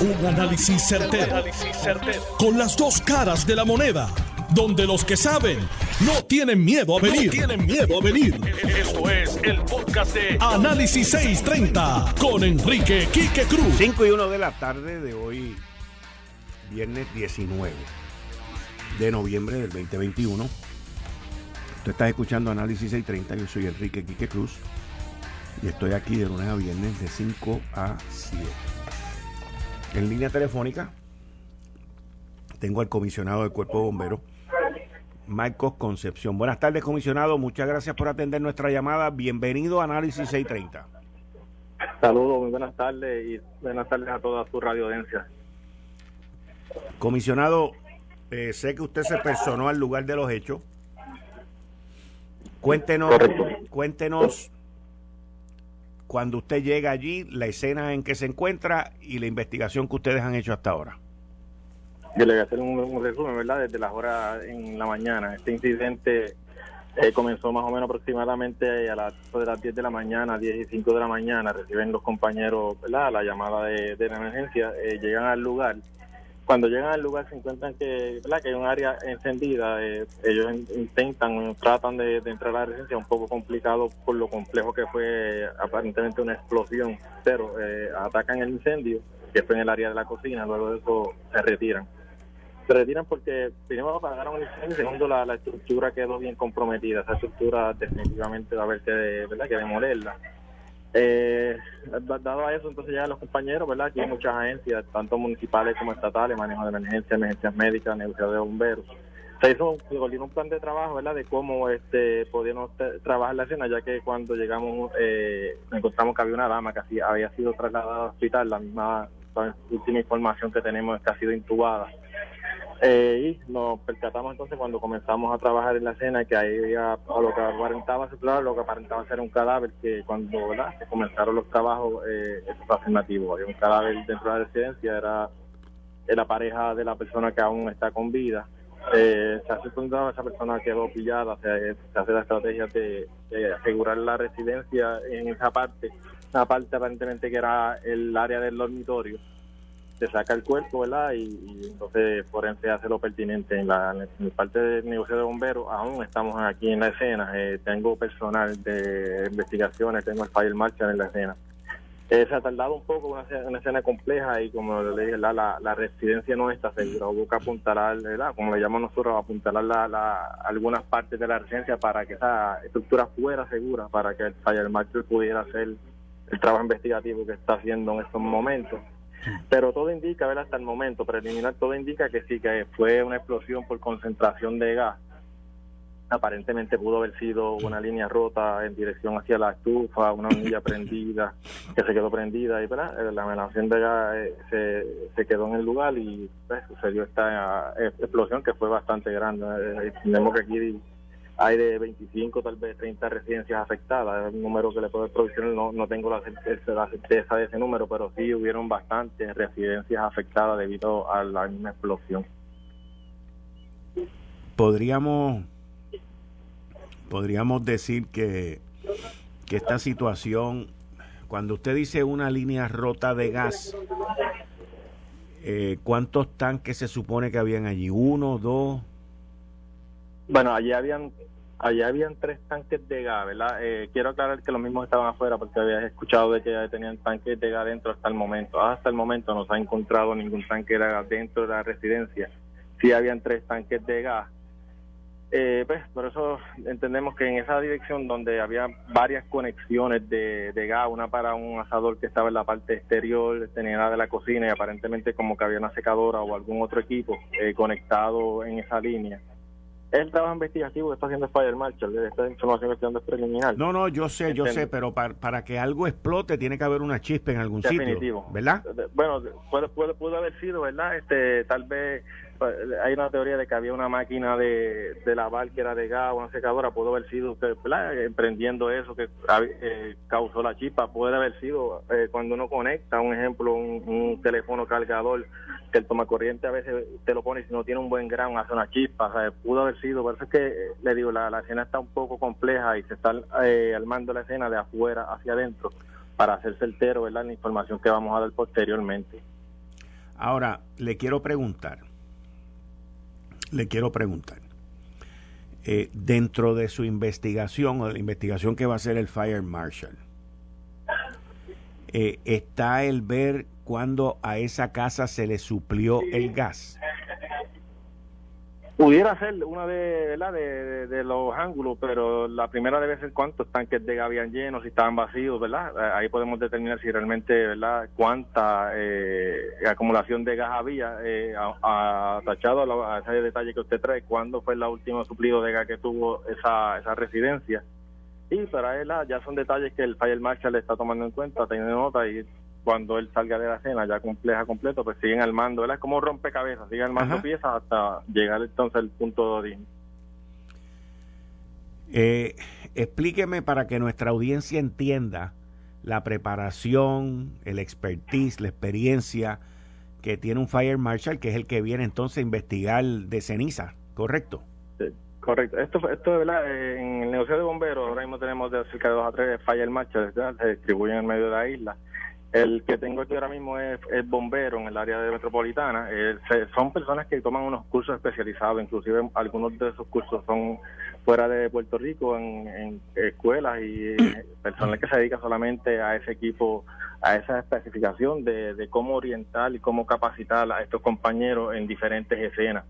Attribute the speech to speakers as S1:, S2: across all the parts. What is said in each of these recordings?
S1: Un análisis certero, Con las dos caras de la moneda. Donde los que saben no tienen miedo a venir. tienen miedo a venir. Esto es el podcast de Análisis 630 con Enrique Quique Cruz.
S2: 5 y 1 de la tarde de hoy, viernes 19 de noviembre del 2021. Tú estás escuchando Análisis 630. Yo soy Enrique Quique Cruz. Y estoy aquí de lunes a viernes de 5 a 7. En línea telefónica tengo al comisionado del Cuerpo de Bomberos, Marcos Concepción. Buenas tardes, comisionado. Muchas gracias por atender nuestra llamada. Bienvenido a Análisis 630.
S3: Saludos, muy buenas tardes y buenas tardes a toda su radio audiencia.
S2: Comisionado, eh, sé que usted se personó al lugar de los hechos. Cuéntenos, cuéntenos cuando usted llega allí, la escena en que se encuentra y la investigación que ustedes han hecho hasta ahora.
S3: Yo le voy a hacer un, resumen, ¿verdad? Desde las horas en la mañana. Este incidente eh, comenzó más o menos aproximadamente a las de las 10 de la mañana, 10 y 5 de la mañana. Reciben los compañeros, ¿verdad? La llamada de, emergencia. Eh, llegan al lugar cuando llegan al lugar se encuentran que, que hay un área encendida, eh, ellos intentan, tratan de, entrar a la residencia, un poco complicado por lo complejo que fue aparentemente una explosión, pero eh, atacan el incendio, que fue en el área de la cocina, luego de eso se retiran. Se retiran porque primero apagaron el incendio, segundo la, la estructura quedó bien comprometida, esa estructura definitivamente va a haber que, ¿verdad? que demolerla. Eh, dado a eso, entonces ya los compañeros, ¿verdad? Aquí hay muchas agencias, tanto municipales como estatales, manejo de emergencia, emergencias médicas, negociación de bomberos. Se hizo un, un plan de trabajo, ¿verdad? De cómo este podíamos trabajar la escena, ya que cuando llegamos eh, encontramos que había una dama que había sido trasladada al hospital, la misma la última información que tenemos es que ha sido intubada. Eh, y nos percatamos entonces cuando comenzamos a trabajar en la escena que ahí había lo que aparentaba lo que aparentaba ser un cadáver que cuando se comenzaron los trabajos eh, eso fue afirmativo. Había un cadáver dentro de la residencia era, la pareja de la persona que aún está con vida. Eh, se hace esa persona quedó pillada se, hace la estrategia de, de, asegurar la residencia en esa parte esa parte aparentemente que era el área del dormitorio se saca el cuerpo, ¿verdad? Y, entonces Forense hace lo pertinente. En la, parte del negocio de bomberos, aún estamos aquí en la escena. Eh, tengo personal de investigaciones, tengo el fire marshal en la escena. Eh, se ha tardado un poco, una, una, escena compleja y como le dije, la, la, residencia no está segura. Hubo que apuntalar, ¿verdad? como le llamamos nosotros, apuntalar la, la, algunas partes de la residencia para que esa estructura fuera segura, para que el fire marshal pudiera hacer el trabajo investigativo que está haciendo en estos momentos. Pero todo indica, ver hasta el momento preliminar, todo indica que sí, que fue una explosión por concentración de gas. Aparentemente pudo haber sido una línea rota en dirección hacia la estufa, una hornilla prendida, que se quedó prendida y ¿verdad? la amenación de gas eh, se, quedó en el lugar y pues, sucedió esta eh, explosión que fue bastante grande. Eh, tenemos que aquí hay de 25, tal vez 30 residencias afectadas. Es un número que le puedo provisionar, no, no tengo la certeza, de ese número, pero sí hubieron bastantes residencias afectadas debido a la misma explosión.
S2: Podríamos, podríamos decir que, que esta situación, cuando usted dice una línea rota de gas, eh, ¿cuántos tanques se supone que habían allí? ¿Uno, dos?
S3: Bueno, allí habían allá habían tres tanques de gas, ¿verdad? Eh, quiero aclarar que los mismos estaban afuera porque había escuchado de que ya tenían tanques de gas dentro hasta el momento. Hasta el momento no se ha encontrado ningún tanque de gas dentro de la residencia. Sí habían tres tanques de gas. Eh, pues por eso entendemos que en esa dirección donde había varias conexiones de, de gas, una para un asador que estaba en la parte exterior, tenía de la cocina y aparentemente como que había una secadora o algún otro equipo eh, conectado en esa línea el trabajo investigativo que está haciendo Fire Marshall, esta información que es preliminar.
S2: No, no, yo sé, yo sé, pero para, para que algo explote tiene que haber una chispa en algún
S3: Definitivo.
S2: sitio, ¿verdad?
S3: Bueno, puede, puede, pudo haber sido, ¿verdad? Este, tal vez pues, hay una teoría de que había una máquina de, de lavar que era de gas, una secadora, pudo haber sido usted, emprendiendo eso que eh, causó la chispa, puede haber sido eh, cuando uno conecta, un ejemplo, un, teléfono cargador, que el tomacorriente a veces te lo pone y si no tiene un buen grano hace una chispa, pudo haber sido, por eso es que eh, le digo, la, la escena está un poco compleja y se está armando la escena de afuera hacia adentro para hacer certero, ¿verdad? La información que vamos a dar posteriormente.
S2: Ahora, le quiero preguntar, le quiero preguntar, eh, dentro de su investigación o de la investigación que va a hacer el Fire Marshal, eh, está el ver cuando a esa casa se le suplió el gas.
S3: Pudiera ser una de, de, de, los ángulos, pero la primera debe ser cuántos tanques de gas habían llenos, si estaban vacíos, ¿verdad? Eh, ahí podemos determinar si realmente, ¿verdad?, cuánta eh, acumulación de gas había, eh, a, ese detalle que usted trae, cuándo fue el último suplido de gas que tuvo esa, esa residencia. Y para él ya son detalles que el Fire Marshal está tomando en cuenta, teniendo nota y cuando él salga de la cena ya compleja completo, pues siguen armando, él es como rompecabezas, siguen armando piezas hasta llegar entonces al punto de origen.
S2: Eh, explíqueme para que nuestra audiencia entienda la preparación, el expertise, la experiencia que tiene un fire marshal, que es el que viene entonces a investigar de ceniza, ¿correcto?
S3: Sí, correcto. Esto, esto de verdad, en el negocio de bomberos, ahora mismo tenemos de cerca de dos a tres fire marshals, se distribuyen en medio de la isla el que tengo aquí ahora mismo es, bombero en el área de metropolitana. Eh, son personas que toman unos cursos especializados, inclusive algunos de esos cursos son fuera de Puerto Rico, en, escuelas y eh, personas que se dedican solamente a ese equipo, a esa especificación de, cómo orientar y cómo capacitar a estos compañeros en diferentes escenas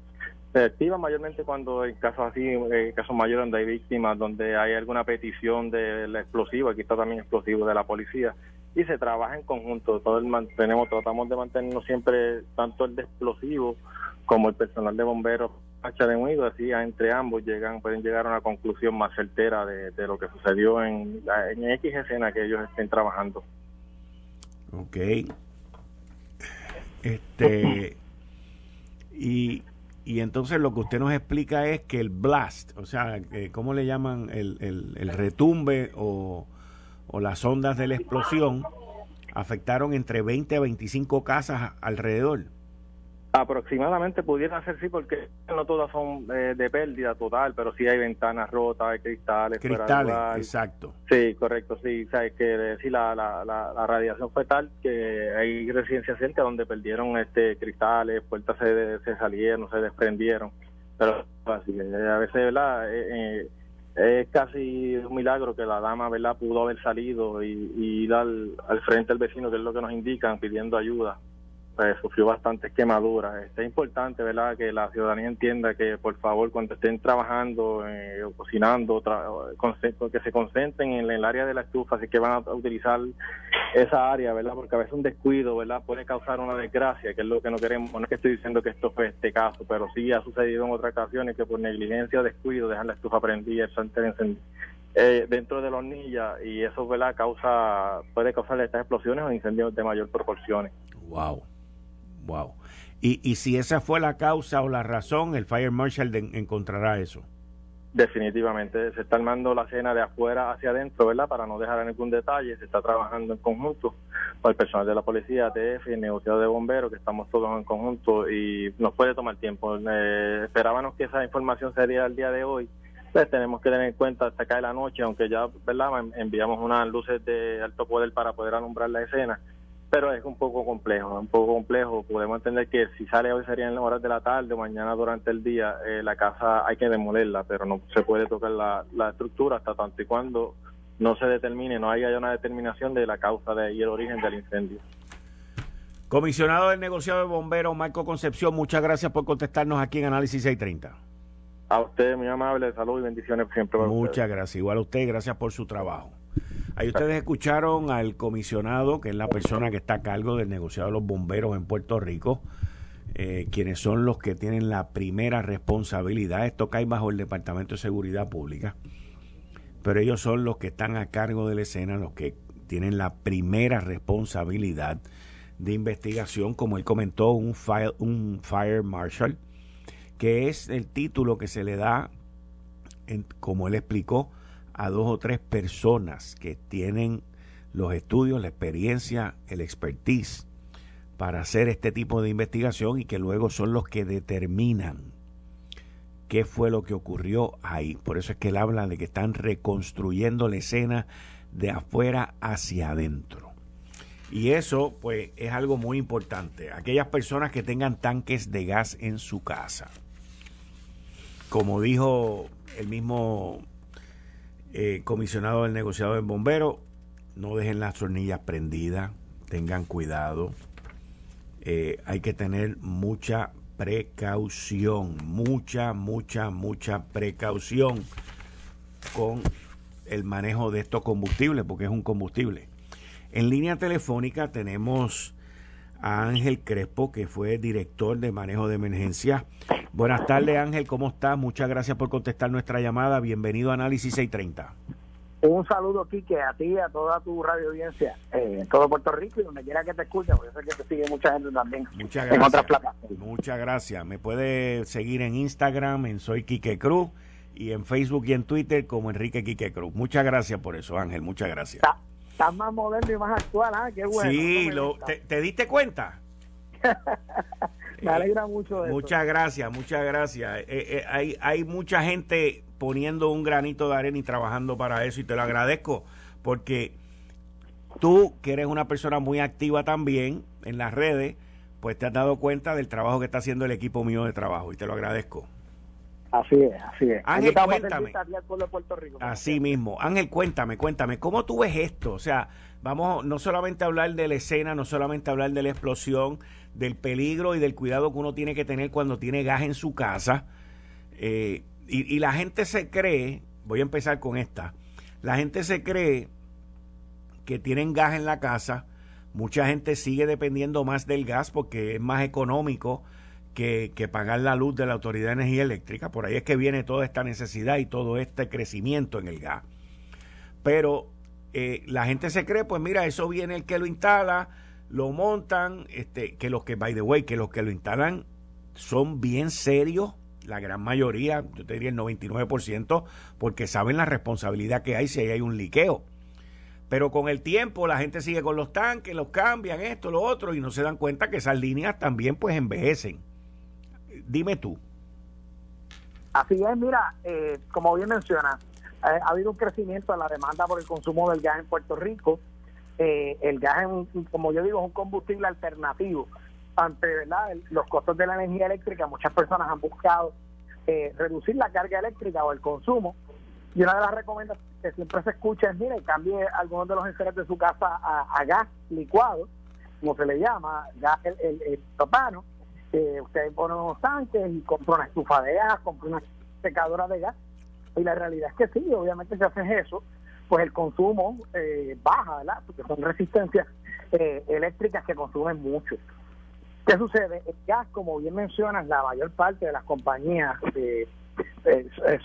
S3: se activa mayormente cuando en casos así, en casos mayores donde hay víctimas, donde hay alguna petición del explosivo, aquí está también explosivo de la policía, y se trabaja en conjunto. Todo el mantenemos, tratamos de mantenernos siempre tanto el de explosivo como el personal de bomberos marcha de unido, así entre ambos llegan pueden llegar a una conclusión más certera de, lo que sucedió en, en X escena que ellos estén trabajando.
S2: Ok. Este y, y entonces lo que usted nos explica es que el blast, o sea, eh, ¿cómo le llaman? El, el, el retumbe o o las ondas de la explosión afectaron entre 20 a 25 casas alrededor.
S3: Aproximadamente pudiera ser sí, porque no todas son eh, de pérdida total, pero sí hay ventanas rotas, hay cristales.
S2: Cristales, exacto.
S3: Sí, correcto, sí. O sea, que sí, la, la, la, radiación fue tal que hay residencias cerca donde perdieron este cristales, puertas se, se salieron, se desprendieron. Pero así, a veces, ¿verdad? Eh, eh, es casi un milagro que la dama verdad pudo haber salido y, ir al, al, frente del vecino que es lo que nos indican pidiendo ayuda pues, sufrió bastantes quemaduras. Es importante verdad que la ciudadanía entienda que por favor cuando estén trabajando eh, o cocinando que se concentren en el área de la estufa así que van a utilizar esa área verdad porque a veces un descuido verdad puede causar una desgracia que es lo que no queremos no es que estoy diciendo que esto fue este caso pero sí ha sucedido en otras ocasiones que por negligencia o descuido dejan la estufa prendida el eh, dentro de la hornilla y eso verdad causa puede causar estas explosiones o incendios de mayor proporciones.
S2: Wow Wow. Y, y si esa fue la causa o la razón, el Fire Marshal encontrará eso.
S3: Definitivamente, se está armando la cena de afuera hacia adentro, ¿verdad? Para no dejar ningún detalle, se está trabajando en conjunto con el personal de la policía, ATF, el negociado de bomberos, que estamos todos en conjunto y nos puede tomar tiempo. Eh, esperábamos que esa información sería el día de hoy, pues tenemos que tener en cuenta hasta acá de la noche, aunque ya, ¿verdad? Enviamos unas luces de alto poder para poder alumbrar la escena pero es un poco complejo, un poco complejo. Podemos entender que si sale hoy sería en las horas de la tarde mañana durante el día, eh, la casa hay que demolerla, pero no se puede tocar la, estructura hasta tanto y cuando no se determine, no haya una determinación de la causa de, y el origen del incendio.
S2: Comisionado del negociado de bomberos, Marco Concepción, muchas gracias por contestarnos aquí en Análisis 630.
S3: A usted, muy amable, salud y bendiciones siempre.
S2: Muchas gracias, igual a usted, gracias por su trabajo. Ahí ustedes escucharon al comisionado, que es la persona que está a cargo del negociado de los bomberos en Puerto Rico, eh, quienes son los que tienen la primera responsabilidad. Esto cae bajo el Departamento de Seguridad Pública, pero ellos son los que están a cargo de la escena, los que tienen la primera responsabilidad de investigación, como él comentó, un un fire marshal, que es el título que se le da, como él explicó, a dos o tres personas que tienen los estudios, la experiencia, el expertise para hacer este tipo de investigación y que luego son los que determinan qué fue lo que ocurrió ahí. Por eso es que él habla de que están reconstruyendo la escena de afuera hacia adentro. Y eso, pues, es algo muy importante. Aquellas personas que tengan tanques de gas en su casa. Como dijo el mismo eh, comisionado del negociado del bombero, no dejen las tornillas prendidas, tengan cuidado. Eh, hay que tener mucha precaución, mucha, mucha, mucha precaución con el manejo de estos combustibles, porque es un combustible. En línea telefónica tenemos a Ángel Crespo, que fue director de manejo de emergencia. Buenas tardes, Ángel, ¿cómo estás? Muchas gracias por contestar nuestra llamada. Bienvenido a Análisis 630.
S4: Un saludo, Quique, a ti y a toda tu radio audiencia eh, en todo Puerto Rico y donde quiera que te escuche, porque sé que te sigue mucha gente también
S2: muchas gracias, en otras plataformas. Muchas gracias. Me puede seguir en Instagram, en Soy Quique Cruz, y en Facebook y en Twitter como Enrique Quique Cruz. Muchas gracias por eso, Ángel, muchas gracias.
S4: Estás más moderno y más actual, ¿ah? Qué bueno.
S2: Sí, lo, te, diste cuenta?
S4: me alegra mucho
S2: Muchas gracias, muchas gracias. Eh, eh, hay, hay mucha gente poniendo un granito de arena y trabajando para eso y te lo agradezco porque tú, que eres una persona muy activa también en las redes, pues te has dado cuenta del trabajo que está haciendo el equipo mío de trabajo y te lo agradezco.
S4: Así es, así es.
S2: Ángel, cuéntame. Así mismo. Ángel, cuéntame, cuéntame, ¿cómo tú ves esto? O sea, vamos no solamente a hablar de la escena, no solamente a hablar de la explosión, del peligro y del cuidado que uno tiene que tener cuando tiene gas en su casa. Eh, y, la gente se cree, voy a empezar con esta, la gente se cree que tienen gas en la casa, mucha gente sigue dependiendo más del gas porque es más económico que, pagar la luz de la Autoridad de Energía Eléctrica. Por ahí es que viene toda esta necesidad y todo este crecimiento en el gas. Pero eh, la gente se cree, pues mira, eso viene el que lo instala, lo montan, este, que los que, by the way, que los que lo instalan son bien serios, la gran mayoría, yo te diría el 99%, porque saben la responsabilidad que hay si hay un liqueo. Pero con el tiempo la gente sigue con los tanques, los cambian, esto, lo otro, y no se dan cuenta que esas líneas también pues envejecen. Dime tú.
S4: Así es, mira, eh, como bien menciona, eh, ha habido un crecimiento en la demanda por el consumo del gas en Puerto Rico. Eh, el gas, es como yo digo, es un combustible alternativo. Ante ¿verdad? los costos de la energía eléctrica, muchas personas han buscado reducir la carga eléctrica o el consumo. Y una de las recomendaciones que siempre se escucha es, mire, cambie algunos de los enseres de su casa a, gas licuado, como se le llama, gas el, el, el propano, eh, usted pone unos tanques y compra una estufa de gas, compra una secadora de gas. Y la realidad es que sí, obviamente si haces eso, pues el consumo eh, baja, ¿verdad? Porque son resistencias eh, eléctricas que consumen mucho. ¿Qué sucede? El gas, como bien mencionas, la mayor parte de las compañías eh,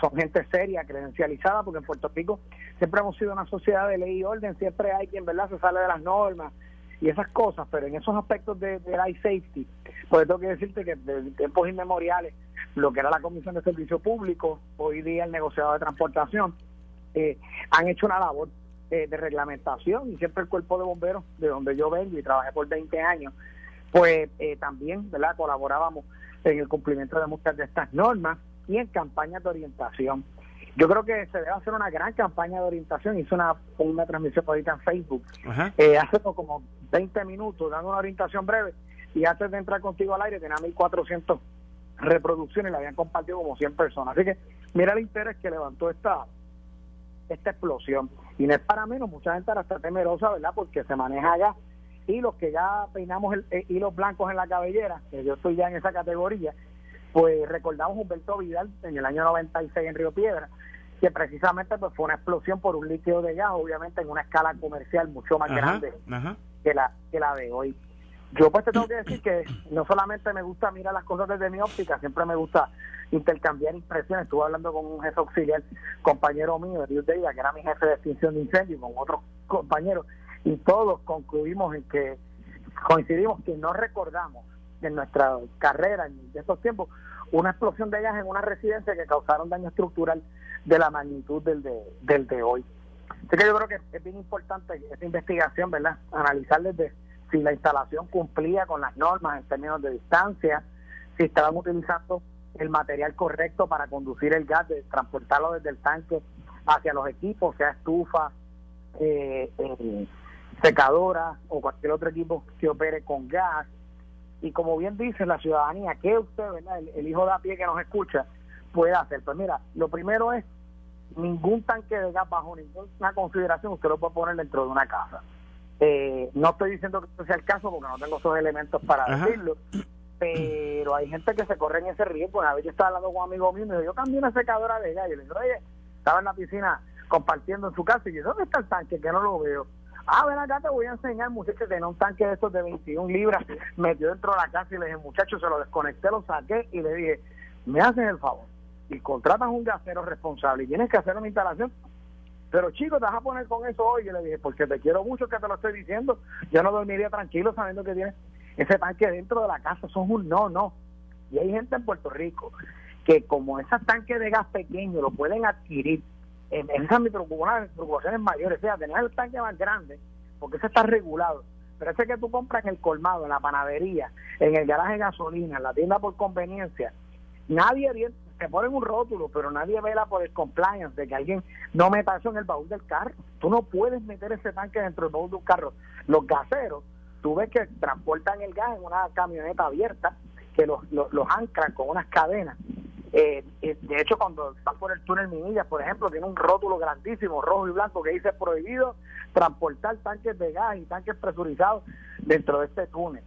S4: son gente seria, credencializada, porque en Puerto Rico siempre hemos sido una sociedad de ley y orden, siempre hay quien, ¿verdad?, se sale de las normas y esas cosas, pero en esos aspectos de, de safety, pues tengo que decirte que desde tiempos inmemoriales, lo que era la Comisión de Servicio Público, hoy día el negociado de transportación, eh, han hecho una labor eh, de reglamentación y siempre el cuerpo de bomberos, de donde yo vengo y trabajé por 20 años, pues eh, también ¿verdad? colaborábamos en el cumplimiento de muchas de estas normas y en campañas de orientación. Yo creo que se debe hacer una gran campaña de orientación. Hice una, una transmisión ahorita en Facebook eh, hace como 20 minutos dando una orientación breve y antes de entrar contigo al aire tenía 1400 reproducciones y la habían compartido como 100 personas. Así que mira el interés que levantó esta esta explosión. Y no es para menos, mucha gente ahora está temerosa, ¿verdad? Porque se maneja allá. Y los que ya peinamos el, eh, hilos blancos en la cabellera, que yo estoy ya en esa categoría, pues recordamos Humberto Vidal en el año 96 en Río Piedra, que precisamente pues fue una explosión por un líquido de gas, obviamente en una escala comercial mucho más grande que la que la de hoy. Yo pues te tengo que decir que no solamente me gusta mirar las cosas desde mi óptica, siempre me gusta intercambiar impresiones. Estuve hablando con un jefe auxiliar, compañero mío, Dios de que era mi jefe de extinción de incendios, con otros compañeros, y todos concluimos en que coincidimos que no recordamos en nuestra carrera en estos tiempos una explosión de gas en una residencia que causaron daño estructural de la magnitud del de, del de hoy. Así que yo creo que es bien importante esta investigación, ¿verdad? Analizar desde si la instalación cumplía con las normas en términos de distancia, si estaban utilizando el material correcto para conducir el gas, transportarlo desde el tanque hacia los equipos, sea estufa, eh, eh, secadora o cualquier otro equipo que opere con gas. Y como bien dice la ciudadanía, que usted, ¿verdad? El, hijo de a pie que nos escucha, puede hacer? Pues mira, lo primero es ningún tanque de gas bajo ninguna consideración usted lo puede poner dentro de una casa. Eh, no estoy diciendo que este sea el caso porque no tengo esos elementos para decirlo, pero hay gente que se corre en ese riesgo. Una vez yo estaba hablando con un amigo mío y me dijo, yo cambié una secadora de gas y le dije, oye, estaba en la piscina compartiendo en su casa y yo, ¿dónde está el tanque? Que no lo veo. Ah, ven acá, te voy a enseñar, muchachos, tenía un tanque de estos de 21 libras, metió dentro de la casa y le dije, muchachos, se lo desconecté, lo saqué y le dije, me hacen el favor y contratas un gasero responsable y tienes que hacer una instalación. Pero chico, te vas a poner con eso hoy. Y le dije, porque te quiero mucho que te lo estoy diciendo. Yo no dormiría tranquilo sabiendo que tienes ese tanque dentro de la casa. Son un no, no. Y hay gente en Puerto Rico que como ese tanque de gas pequeño lo pueden adquirir en, esas preocupaciones mayores, o sea, tener el tanque más grande, porque ese está regulado. Pero ese que tú compras en el colmado, en la panadería, en el garaje de gasolina, en la tienda por conveniencia, nadie te ponen un rótulo, pero nadie vela por el compliance de que alguien no meta eso en el baúl del carro. Tú no puedes meter ese tanque dentro del baúl de un carro. Los gaseros, tú ves que transportan el gas en una camioneta abierta, que los, los, los anclan con unas cadenas eh, eh, de hecho, cuando vas por el túnel Minillas, por ejemplo, tiene un rótulo grandísimo, rojo y blanco, que dice prohibido transportar tanques de gas y tanques presurizados dentro de este túnel.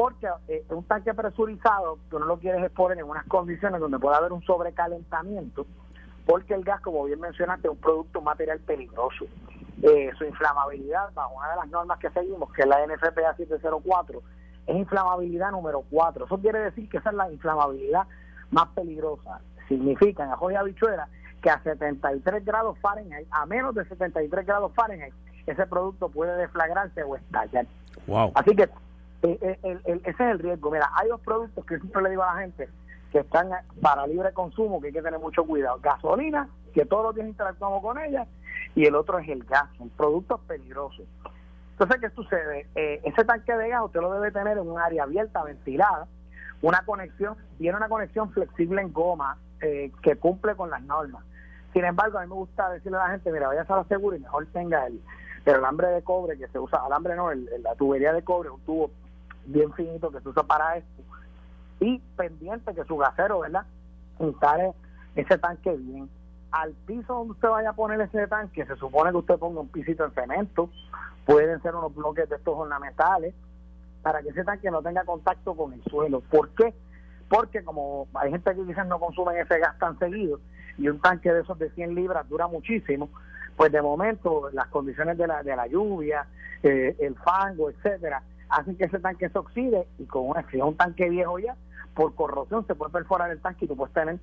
S4: Porque eh, un tanque presurizado, tú no lo quieres exponer en unas condiciones donde pueda haber un sobrecalentamiento, porque el gas, como bien mencionaste, es un producto, un material peligroso. su inflamabilidad, bajo una de las normas que seguimos, que es la NFPA 704, es inflamabilidad número 4. Eso quiere decir que esa es la inflamabilidad más peligrosa significa en ajo y habichuela que a 73 grados Fahrenheit, a menos de 73 grados Fahrenheit, ese producto puede deflagrarse o estallar.
S2: Wow.
S4: Así que eh, eh, ese es el riesgo. Mira, hay dos productos que siempre le digo a la gente que están para libre consumo, que hay que tener mucho cuidado. Gasolina, que todos los días interactuamos con ella, y el otro es el gas, son productos peligrosos. Entonces, ¿qué sucede? Eh, ese tanque de gas usted lo debe tener en un área abierta, ventilada, una conexión, tiene una conexión flexible en goma eh, que cumple con las normas. Sin embargo, a mí me gusta decirle a la gente, mira, vaya a la segura y mejor tenga el, el alambre de cobre que se usa, alambre no, el, la tubería de cobre, un tubo bien finito que se usa para esto. Y pendiente que su gasero, ¿verdad? Instale ese tanque bien. Al piso donde usted vaya a poner ese tanque, se supone que usted ponga un pisito en cemento, pueden ser unos bloques de estos ornamentales, para que ese tanque no tenga contacto con el suelo. ¿Por qué? Porque como hay gente que quizás no consumen ese gas tan seguido y un tanque de esos de 100 libras dura muchísimo, pues de momento las condiciones de la, de la lluvia, eh, el fango, etcétera, hacen que ese tanque se oxide y con una, si es un tanque viejo ya, por corrosión se puede perforar el tanque y tú puedes tener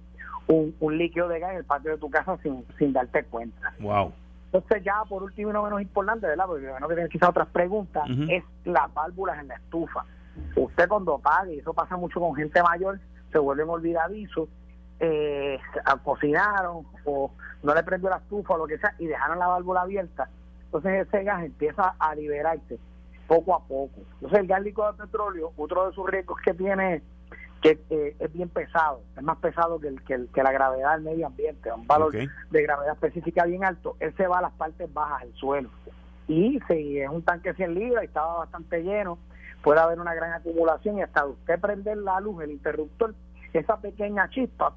S4: un, un líquido de gas en el patio de tu casa sin, sin darte cuenta.
S2: Wow.
S4: Entonces ya por último y no menos importante, ¿verdad? Porque no que tener quizás otras preguntas, es las válvulas en la estufa. Usted cuando apague, y eso pasa mucho con gente mayor, se vuelven olvidadizos, eh, cocinaron o no le prendió la estufa o lo que sea y dejaron la válvula abierta, entonces ese gas empieza a liberarse poco a poco. Entonces el gas líquido de petróleo, otro de sus riesgos que tiene que eh, es bien pesado, es más pesado que, el, que, la gravedad del medio ambiente, un valor de gravedad específica bien alto, él se va a las partes bajas del suelo. Y si es un tanque 100 libras y estaba bastante lleno, puede haber una gran acumulación y hasta usted prender la luz, el interruptor, esa pequeña chispa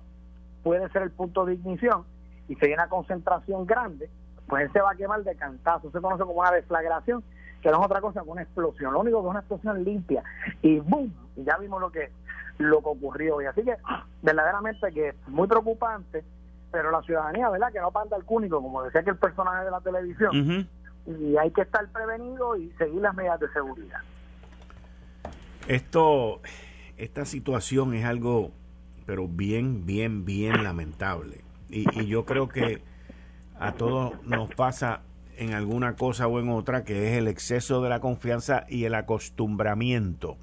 S4: puede ser el punto de ignición y si hay una concentración grande, pues él se va a quemar de cantazo. Se conoce como una deflagración, que no es otra cosa que una explosión. Lo único que es una explosión limpia y ¡boom! Y ya vimos lo que lo que ocurrió hoy. Así que verdaderamente que es muy preocupante, pero la ciudadanía, ¿verdad? Que no panda el cúnico, como decía que el personaje de la televisión. Y hay que estar prevenido y seguir las medidas de seguridad.
S2: Esto, esta situación es algo, pero bien, bien, bien lamentable. Y, y yo creo que a todos nos pasa en alguna cosa o en otra, que es el exceso de la confianza y el acostumbramiento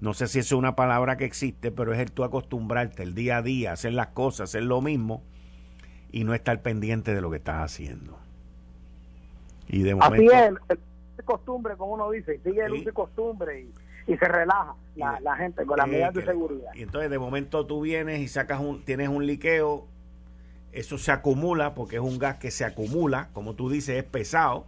S2: no sé si es una palabra que existe, pero es el tú acostumbrarte el día a día, hacer las cosas, hacer lo mismo y no estar pendiente de lo que estás haciendo.
S4: Y de momento, Así es, el, costumbre, como uno dice, sigue el uso y costumbre y, se relaja la, gente con las medidas de seguridad.
S2: Y entonces de momento tú vienes y sacas un, tienes un liqueo, eso se acumula porque es un gas que se acumula, como tú dices, es pesado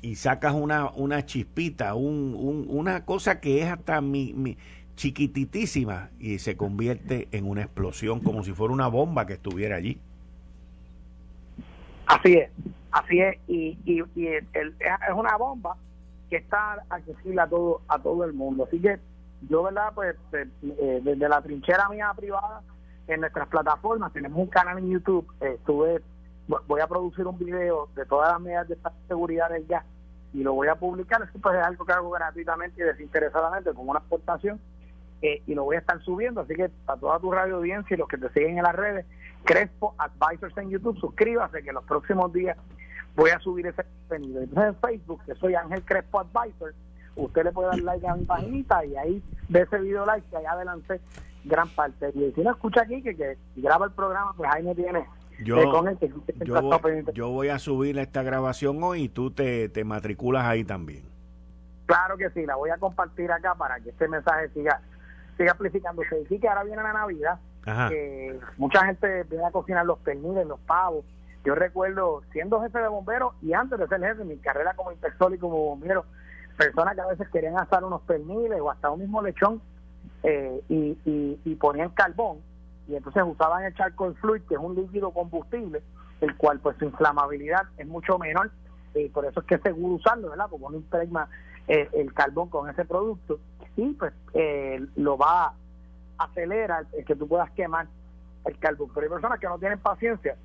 S2: y sacas una, una chispita, un, una cosa que es hasta mi, mi chiquititísima y se convierte en una explosión como si fuera una bomba que estuviera allí.
S4: Así es, así es, y, y, es una bomba que está accesible a todo a todo el mundo. Así que yo, ¿verdad? Pues eh, eh, desde la trinchera mía privada, en nuestras plataformas, tenemos un canal en YouTube, estuve, voy a producir un video de todas las medidas de seguridad del gas y lo voy a publicar, eso pues es algo que hago gratuitamente y desinteresadamente como una aportación eh, y lo voy a estar subiendo, así que a toda tu radio audiencia y los que te siguen en las redes, Crespo Advisors en YouTube, suscríbase que los próximos días voy a subir ese contenido. Entonces en Facebook, que soy Ángel Crespo Advisor, usted le puede dar like a mi paginita y ahí ve ese video like que allá adelante gran parte. Y si no escucha aquí, que, que graba el programa, pues ahí me tiene
S2: yo, yo, voy, a subir esta grabación hoy y tú te, te matriculas ahí también.
S4: Claro que sí, la voy a compartir acá para que este mensaje siga siga amplificándose. Y que ahora viene la Navidad, que mucha gente viene a cocinar los perniles, los pavos. Yo recuerdo, siendo jefe de bomberos y antes de ser jefe, mi carrera como inspector y como bombero, personas que a veces querían asar unos perniles o hasta un mismo lechón eh, y, y, ponían carbón y entonces usaban el charcoal fluid, que es un líquido combustible, el cual pues su inflamabilidad es mucho menor y por eso es que es seguro usarlo, ¿verdad? Porque uno impregna eh, el carbón con ese producto y pues eh, lo va a acelerar el que tú puedas quemar el carbón. Pero hay personas que no tienen paciencia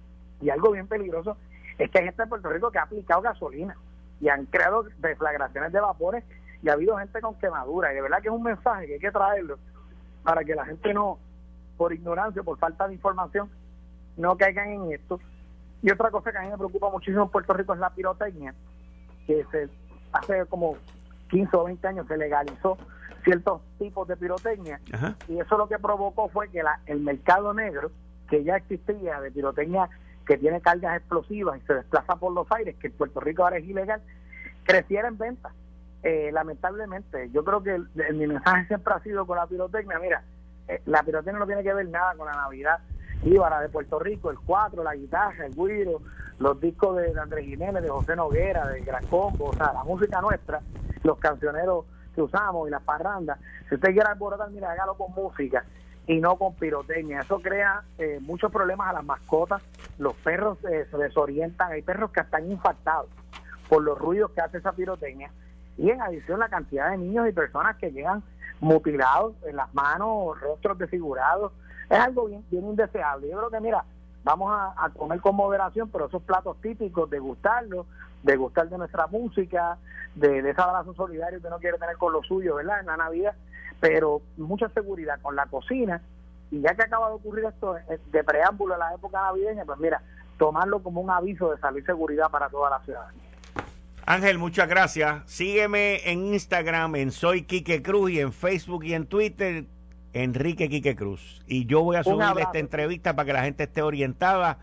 S4: y algo bien peligroso es que hay gente de Puerto Rico que ha aplicado gasolina y han creado deflagraciones de vapores y ha habido gente con quemadura y de verdad que es un mensaje que hay que traerlo para que la gente no, por ignorancia, por falta de información, no caigan en esto. Y otra cosa que a mí me preocupa muchísimo en Puerto Rico es la pirotecnia, que se hace como 15 o 20 años se legalizó ciertos tipos de pirotecnia y eso lo que provocó fue que la, el mercado negro que ya existía de pirotecnia que tiene cargas explosivas y se desplaza por los aires, que en Puerto Rico ahora es ilegal, creciera en venta. Eh, lamentablemente, yo creo que mi mensaje siempre ha sido con la pirotecnia, mira, eh, la pirotecnia no tiene que ver nada con la Navidad Íbara de Puerto Rico, el cuatro, la guitarra, el guiro, los discos de, Andrés Jiménez, de José Noguera, de Gran Combo, o sea, la música nuestra, los cancioneros que usamos y las parrandas. Si usted quiere alborotar, mira, hágalo con música y no con pirotecnia. Eso crea eh, muchos problemas a las mascotas. Los perros eh, se desorientan. Hay perros que están infartados por los ruidos que hace esa pirotecnia. Y en adición, la cantidad de niños y personas que llegan mutilados en las manos, rostros desfigurados. Es algo bien, indeseable. Yo creo que, mira, vamos a, comer con moderación, pero esos platos típicos, de gustarlos, de de nuestra música, de, ese abrazo solidario que uno quiere tener con lo suyo, ¿verdad? En la Navidad, pero mucha seguridad con la cocina. Y ya que acaba de ocurrir esto eh, de preámbulo a la época navideña, pues mira, tomarlo como un aviso de salud y seguridad para toda la ciudadanía.
S2: Ángel, muchas gracias. Sígueme en Instagram en Soy Quique Cruz y en Facebook y en Twitter Enrique Quique Cruz. Y yo voy a subir esta entrevista para que la gente esté orientada,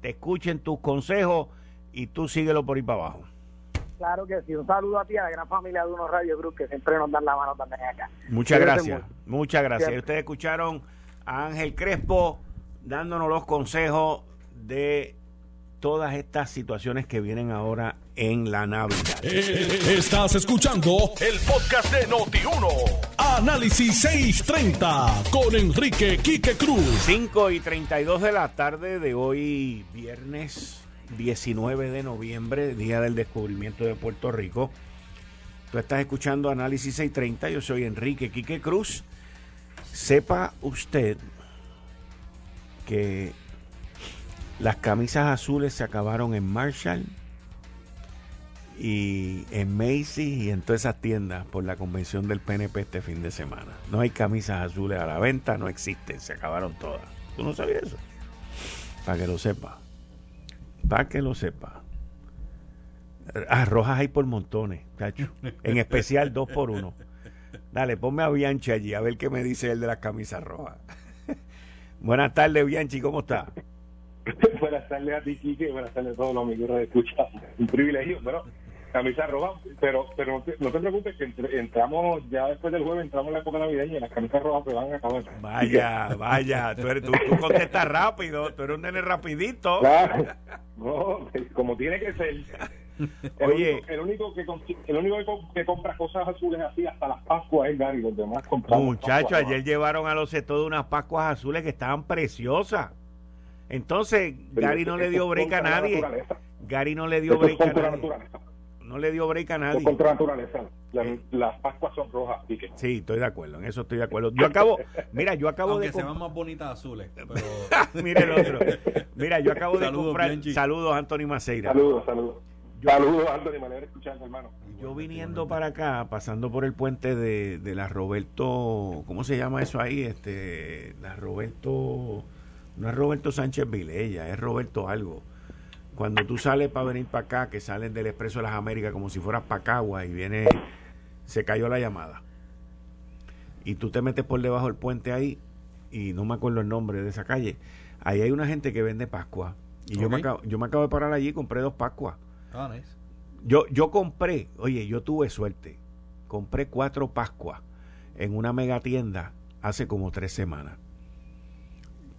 S2: te escuchen tus consejos y tú síguelo por ahí para abajo.
S4: Claro que sí. Un saludo a ti, a la gran familia de Unos Radio Cruz que siempre nos dan la mano también acá.
S2: Muchas gracias. Muchas gracias. Ustedes escucharon a Ángel Crespo dándonos los consejos de todas estas situaciones que vienen ahora en la Navidad.
S1: Eh, estás escuchando el podcast de Noti1. Análisis 630 con Enrique Quique Cruz.
S2: 5 y 32 de la tarde de hoy, viernes 19 de noviembre, día del descubrimiento de Puerto Rico. Tú estás escuchando Análisis 630. Yo soy Enrique Quique Cruz. Sepa usted que las camisas azules se acabaron en Marshall y en Macy's y en todas esas tiendas por la convención del PNP este fin de semana. No hay camisas azules a la venta, no existen, se acabaron todas. ¿Tú no sabías eso? Para que lo sepa. Para que lo sepa. Ah, rojas hay por montones, cacho. En especial dos por uno. Dale, ponme a Bianchi allí, a ver qué me dice él de las camisas rojas. Buenas tardes, Bianchi, ¿cómo está?
S5: buenas tardes a ti, Kike, buenas tardes a todos los amigos de escucha. Un privilegio, bueno, camisa roja, pero pero no te, no te preocupes que entramos ya después del jueves, entramos en la época navideña y las camisas rojas se van a acabar.
S2: Vaya, vaya, tú, eres, tú, contestas rápido, tú eres un nene rapidito.
S5: Claro, no, como tiene que ser. Oye, el único, que, el único que, compra cosas azules así hasta las Pascuas es Gary, los demás compran.
S2: Muchachos, ayer llevaron a los de unas Pascuas azules que estaban preciosas. Entonces, Gary no le dio break a nadie. Gary no le dio break a nadie. No le dio break a nadie.
S5: contra naturaleza. Las, Pascuas son rojas.
S2: Sí, estoy de acuerdo. En eso estoy de acuerdo. Yo acabo, mira, yo acabo
S6: Aunque
S2: de.
S6: se van más bonitas azules. Pero...
S2: mira el otro. Mira, yo acabo de comprar. Saludos, Anthony Maceira.
S5: Saludos, saludos. saludos, Anthony. Me escuchando, hermano.
S2: Yo viniendo para acá, pasando por el puente de, de la Roberto. ¿Cómo se llama eso ahí? Este. La Roberto. No es Roberto Sánchez Vilella, es Roberto algo cuando tú sales para venir para acá, que salen del Expreso de las Américas como si fueras Pacagua y viene, se cayó la llamada. Y tú te metes por debajo del puente ahí, y no me acuerdo el nombre de esa calle. Ahí hay una gente que vende Pascua. Y yo, me acabo, yo me acabo de parar allí y compré dos Pascuas. Ah, yo, yo compré, oye, yo tuve suerte. Compré cuatro Pascuas en una mega tienda hace como tres semanas.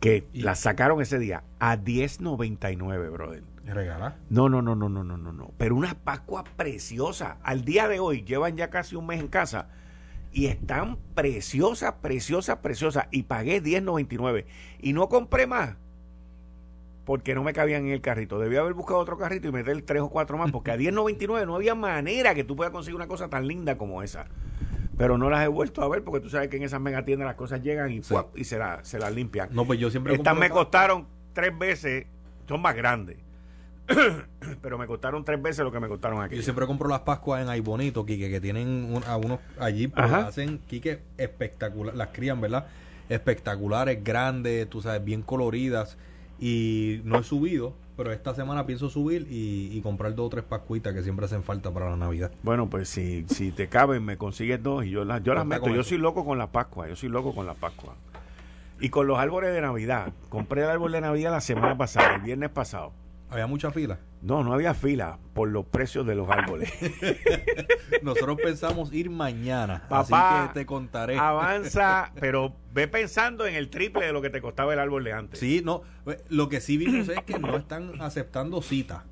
S2: Que las sacaron ese día a 10.99, brother.
S6: ¿Regala?
S2: No, no, no, no, no, no, no, no. Pero una Pascua preciosa. Al día de hoy llevan ya casi un mes en casa y están preciosas, preciosas, preciosas. Y pagué 10.99 y no compré más porque no me cabían en el carrito. Debía haber buscado otro carrito y meter tres o cuatro más porque a 10.99 no había manera que tú puedas conseguir una cosa tan linda como esa. Pero no las he vuelto a ver porque tú sabes que en esas megatiendas las cosas llegan y, y se, se las limpian.
S6: No, pues yo siempre
S2: Estas me costaron tres veces, son más grandes pero me costaron tres veces lo que me costaron aquí.
S6: Yo siempre compro las Pascuas en Ay Bonito, Quique, que tienen a unos allí, pues hacen, Quique, espectacular, las crían, ¿verdad? Espectaculares, grandes, tú sabes, bien coloridas. Y no he subido, pero esta semana pienso subir y, comprar dos o tres pascuitas que siempre hacen falta para la Navidad.
S2: Bueno, pues si, si te caben, me consigues dos y yo las, yo las meto. Yo soy loco con las Pascuas, yo soy loco con las Pascuas. Y con los árboles de Navidad. Compré el árbol de Navidad la semana pasada, el viernes pasado.
S6: ¿Había mucha fila?
S2: No, no había fila por los precios de los árboles.
S6: Nosotros pensamos ir mañana, Papá, así que te contaré.
S2: Avanza, pero ve pensando en el triple de lo que te costaba el árbol de antes.
S6: Sí, no, lo que sí vimos es que no están aceptando cita.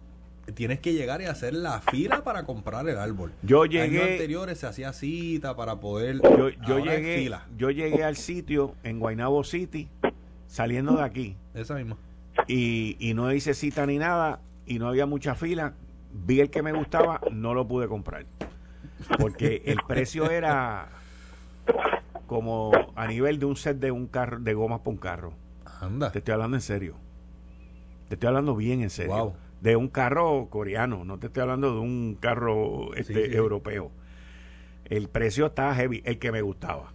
S6: Tienes que llegar y hacer la fila para comprar el árbol.
S2: Yo llegué.
S6: Años anteriores se hacía cita para poder.
S2: Yo, yo llegué. Yo llegué al sitio en Guaynabo City, saliendo de aquí.
S6: Esa misma
S2: y, y no hice cita ni nada y no había mucha fila. Vi el que me gustaba, no lo pude comprar. Porque el precio era como a nivel de un set de un carro de gomas para un carro.
S6: Anda.
S2: Te estoy hablando en serio. Te estoy hablando bien en serio. De un carro coreano, no te estoy hablando de un carro este europeo. El precio está heavy, el que me gustaba.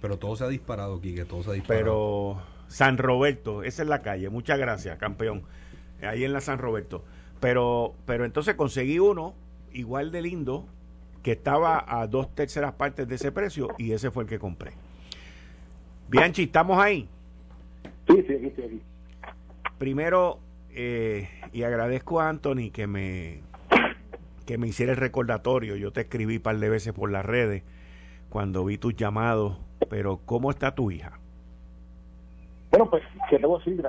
S6: Pero todo se ha disparado, Kike, todo se ha disparado.
S2: Pero San Roberto, esa es la calle. Muchas gracias, campeón. Ahí en la San Roberto. Pero, pero entonces conseguí uno igual de lindo que estaba a dos terceras partes de ese precio y ese fue el que compré. Bianchi, ¿estamos ahí?
S5: Sí, sí, sí,
S2: Primero, eh, y agradezco a Anthony que me, que me hiciera el recordatorio. Yo te escribí un par de veces por las redes cuando vi tus llamados, pero ¿cómo está tu hija?
S5: Bueno, pues, ¿qué debo decir?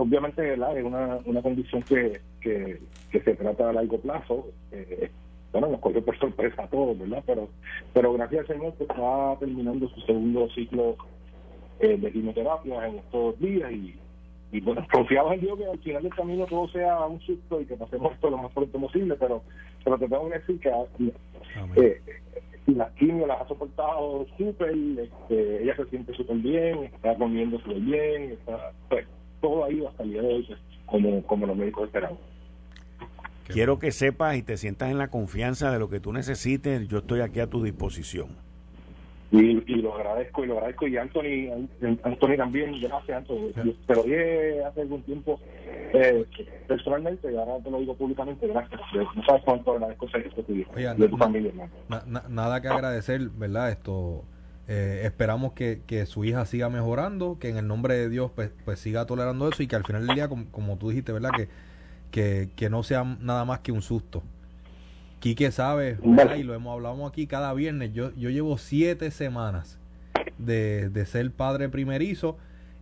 S5: Obviamente, es una, una condición que, que, se trata a largo plazo. Eh, bueno, nos cogió por sorpresa a todos, ¿verdad? Pero, pero gracias al Señor, pues, está terminando su segundo ciclo eh, de quimioterapia en estos días y, y bueno, confiamos en Dios que al final del camino todo sea un susto y que pasemos esto lo más pronto posible, pero, pero te tengo que decir que eh, las quimios las ha soportado súper, este, ella se siente súper bien, está comiendo súper bien, está, pues, todo ha ido hasta el día de hoy pues, como, como los médicos esperaban.
S2: Quiero que sepas y te sientas en la confianza de lo que tú necesites, yo estoy aquí a tu disposición.
S5: Y, lo agradezco y lo agradezco. Y Anthony Anthony también gracias Anthony. Te lo dije hace algún tiempo eh, personalmente y ahora te lo digo públicamente gracias. No sabes cuánto agradezco esto tuyo. De tu familia
S6: nada que agradecer verdad esto eh, esperamos que, que, su hija siga mejorando que en el nombre de Dios pues, pues siga tolerando eso y que al final del día como, tú dijiste verdad que, que, que no sea nada más que un susto. Quique sabe, y lo hemos hablado aquí cada viernes, yo, yo llevo siete semanas de, ser padre primerizo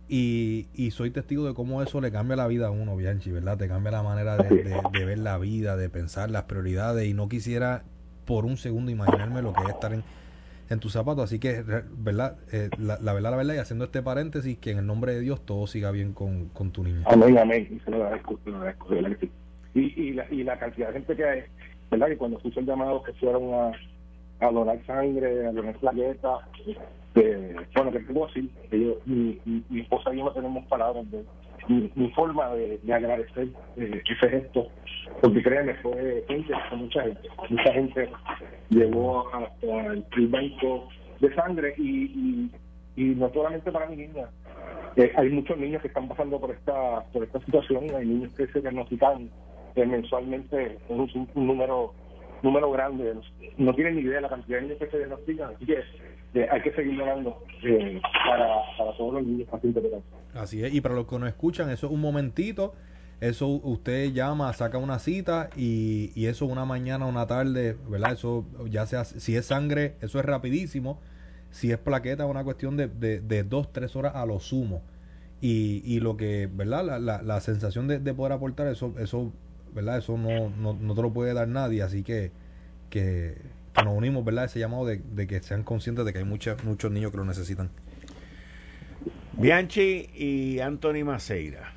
S6: Y, y, soy testigo de cómo eso le cambia la vida a uno, Bianchi, ¿verdad? Te cambia la manera de, ver la vida, de pensar las prioridades y no quisiera por un segundo imaginarme lo que es estar en, en tus zapatos. Así que, ¿verdad? Eh, la, verdad, la verdad, y haciendo este paréntesis, que en el nombre de Dios todo siga bien con, con tu niño.
S5: Amén, amén. Y, y, la, y la cantidad de gente que hay, ¿verdad? Que cuando escucho el llamado que fueron a, a donar sangre, a donar plaquetas, eh, bueno, que tengo así, mi, mi, esposa y yo no tenemos palabras de mi, forma de, agradecer eh, ese gesto, porque créanme, fue gente, fue mucha gente, mucha gente llegó hasta el, banco de sangre y, y, no solamente para mi niña, eh, hay muchos niños que están pasando por esta por esta situación, hay niños que se diagnostican eh, mensualmente un, un número número grande, no tienen ni idea de la cantidad de niños que se diagnostican, así que eh, hay que seguir ganando eh, para, para todos los niños pacientes de
S6: Así es, y para los que nos escuchan, eso es un momentito, eso usted llama, saca una cita y, y eso una mañana, una tarde, ¿verdad? Eso ya sea, si es sangre, eso es rapidísimo, si es plaqueta, una cuestión de, de, dos, tres horas a lo sumo. Y, y lo que, ¿verdad? La, la, la sensación de, de, poder aportar, eso, eso, ¿verdad? Eso no, no, no te lo puede dar nadie, así que, que nos unimos, ¿verdad? Ese llamado de, que sean conscientes de que hay muchos muchos niños que lo necesitan.
S2: Bianchi y Anthony Maceira.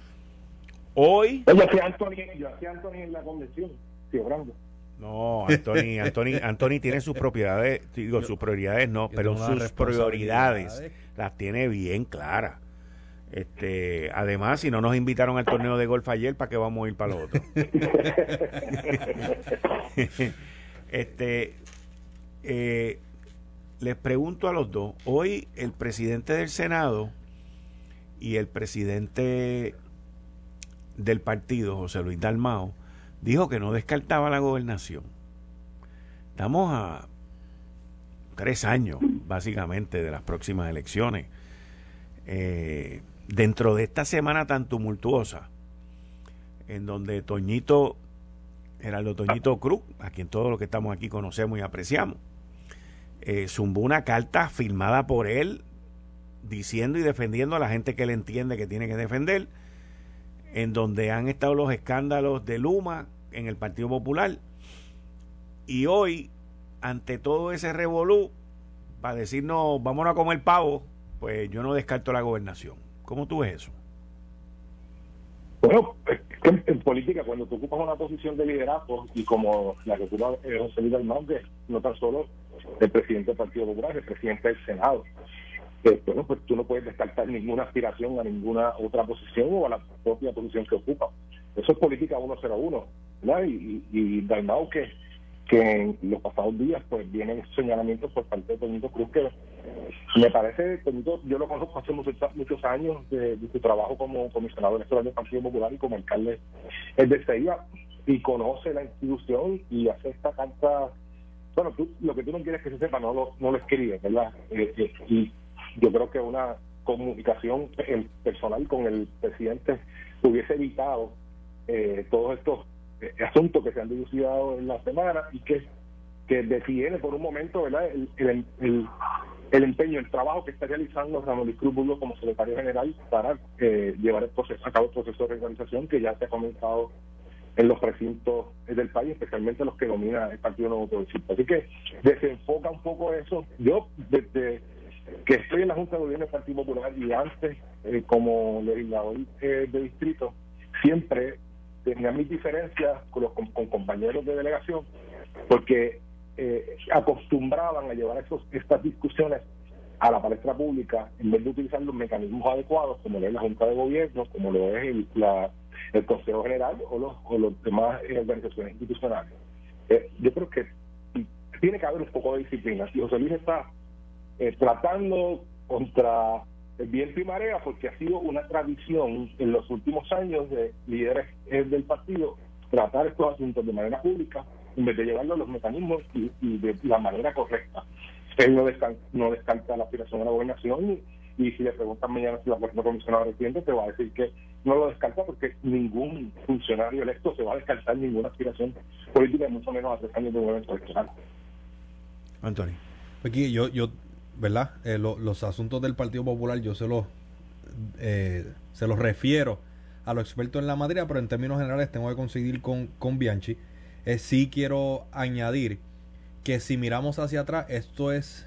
S2: Hoy.
S5: Oye, Anthony, yo hacía Anthony en la convención, tío Brando.
S2: No, Anthony, Anthony, Anthony tiene sus propiedades, digo, sus prioridades no, pero sus prioridades las tiene bien claras. Este, además, si no nos invitaron al torneo de golf ayer, ¿para qué vamos a ir para lo otro? este, eh, les pregunto a los dos, hoy el presidente del Senado y el presidente del partido, José Luis Dalmao, dijo que no descartaba la gobernación. Estamos a tres años, básicamente, de las próximas elecciones. Eh, dentro de esta semana tan tumultuosa, en donde Toñito, Geraldo Toñito Cruz, a quien todos los que estamos aquí conocemos y apreciamos, eh, zumbó una carta firmada por él diciendo y defendiendo a la gente que él entiende que tiene que defender, en donde han estado los escándalos de Luma en el Partido Popular. Y hoy, ante todo ese revolú, para decirnos, vámonos a comer pavo, pues yo no descarto la gobernación. ¿Cómo tú ves eso?
S5: Bueno, en política, cuando tú ocupas una posición de liderazgo y como la que ocupa José Luis Hernández, no tan solo el presidente del Partido Popular, el presidente del Senado. Eh, bueno, pues tú no puedes descartar ninguna aspiración a ninguna otra posición o a la propia posición que ocupa. Eso es política 101, ¿verdad? Y, y, y que, que en los pasados días pues vienen señalamientos por parte de Toñito Cruz que me parece, Toñito, yo lo conozco hace muchos, muchos años de, su trabajo como comisionado electoral del Partido Popular y como alcalde de Sevilla y conoce la institución y hace esta carta bueno, tú, lo que tú no quieres que se sepa no lo, no lo escribes, ¿verdad? Eh, eh, y yo creo que una comunicación personal con el presidente hubiese evitado eh, todos estos asuntos que se han dilucidado en la semana y que, que detiene por un momento, ¿verdad? El, el, el, empeño, el trabajo que está realizando Ramón Luis Cruz como secretario general para llevar el proceso, a cabo el proceso de organización que ya se ha comenzado en los recintos del país, especialmente los que domina el Partido Nuevo Progresista. Así que desenfoca un poco eso. Yo, desde que estoy en la Junta de Gobierno del Partido Popular y antes eh, como legislador eh, de distrito, siempre tenía mis diferencias con, los, con, compañeros de delegación, porque eh, acostumbraban a llevar esos, estas discusiones a la palestra pública en vez de utilizar los mecanismos adecuados, como lo es la Junta de Gobierno, como lo es el, la el Consejo General o los, o los demás organizaciones institucionales. Eh, yo creo que tiene que haber un poco de disciplina. Y José Luis está eh, tratando contra viento y marea porque ha sido una tradición en los últimos años de líderes eh, del partido tratar estos asuntos de manera pública en vez de llevarlo a los mecanismos y, de la manera correcta. Él no descarta, no descarta la aspiración a la gobernación y si le preguntan mañana si la próxima comisionada reciente, te va a decir que no lo descarta porque ningún funcionario electo se va a descartar ninguna aspiración política, mucho menos a tres años de un evento electoral.
S6: Antonio. Aquí yo, yo ¿verdad? Eh, los asuntos del Partido Popular yo se los eh, se los refiero a los expertos en la materia, pero en términos generales tengo que coincidir con, con Bianchi. Eh, sí quiero añadir que si miramos hacia atrás, esto es,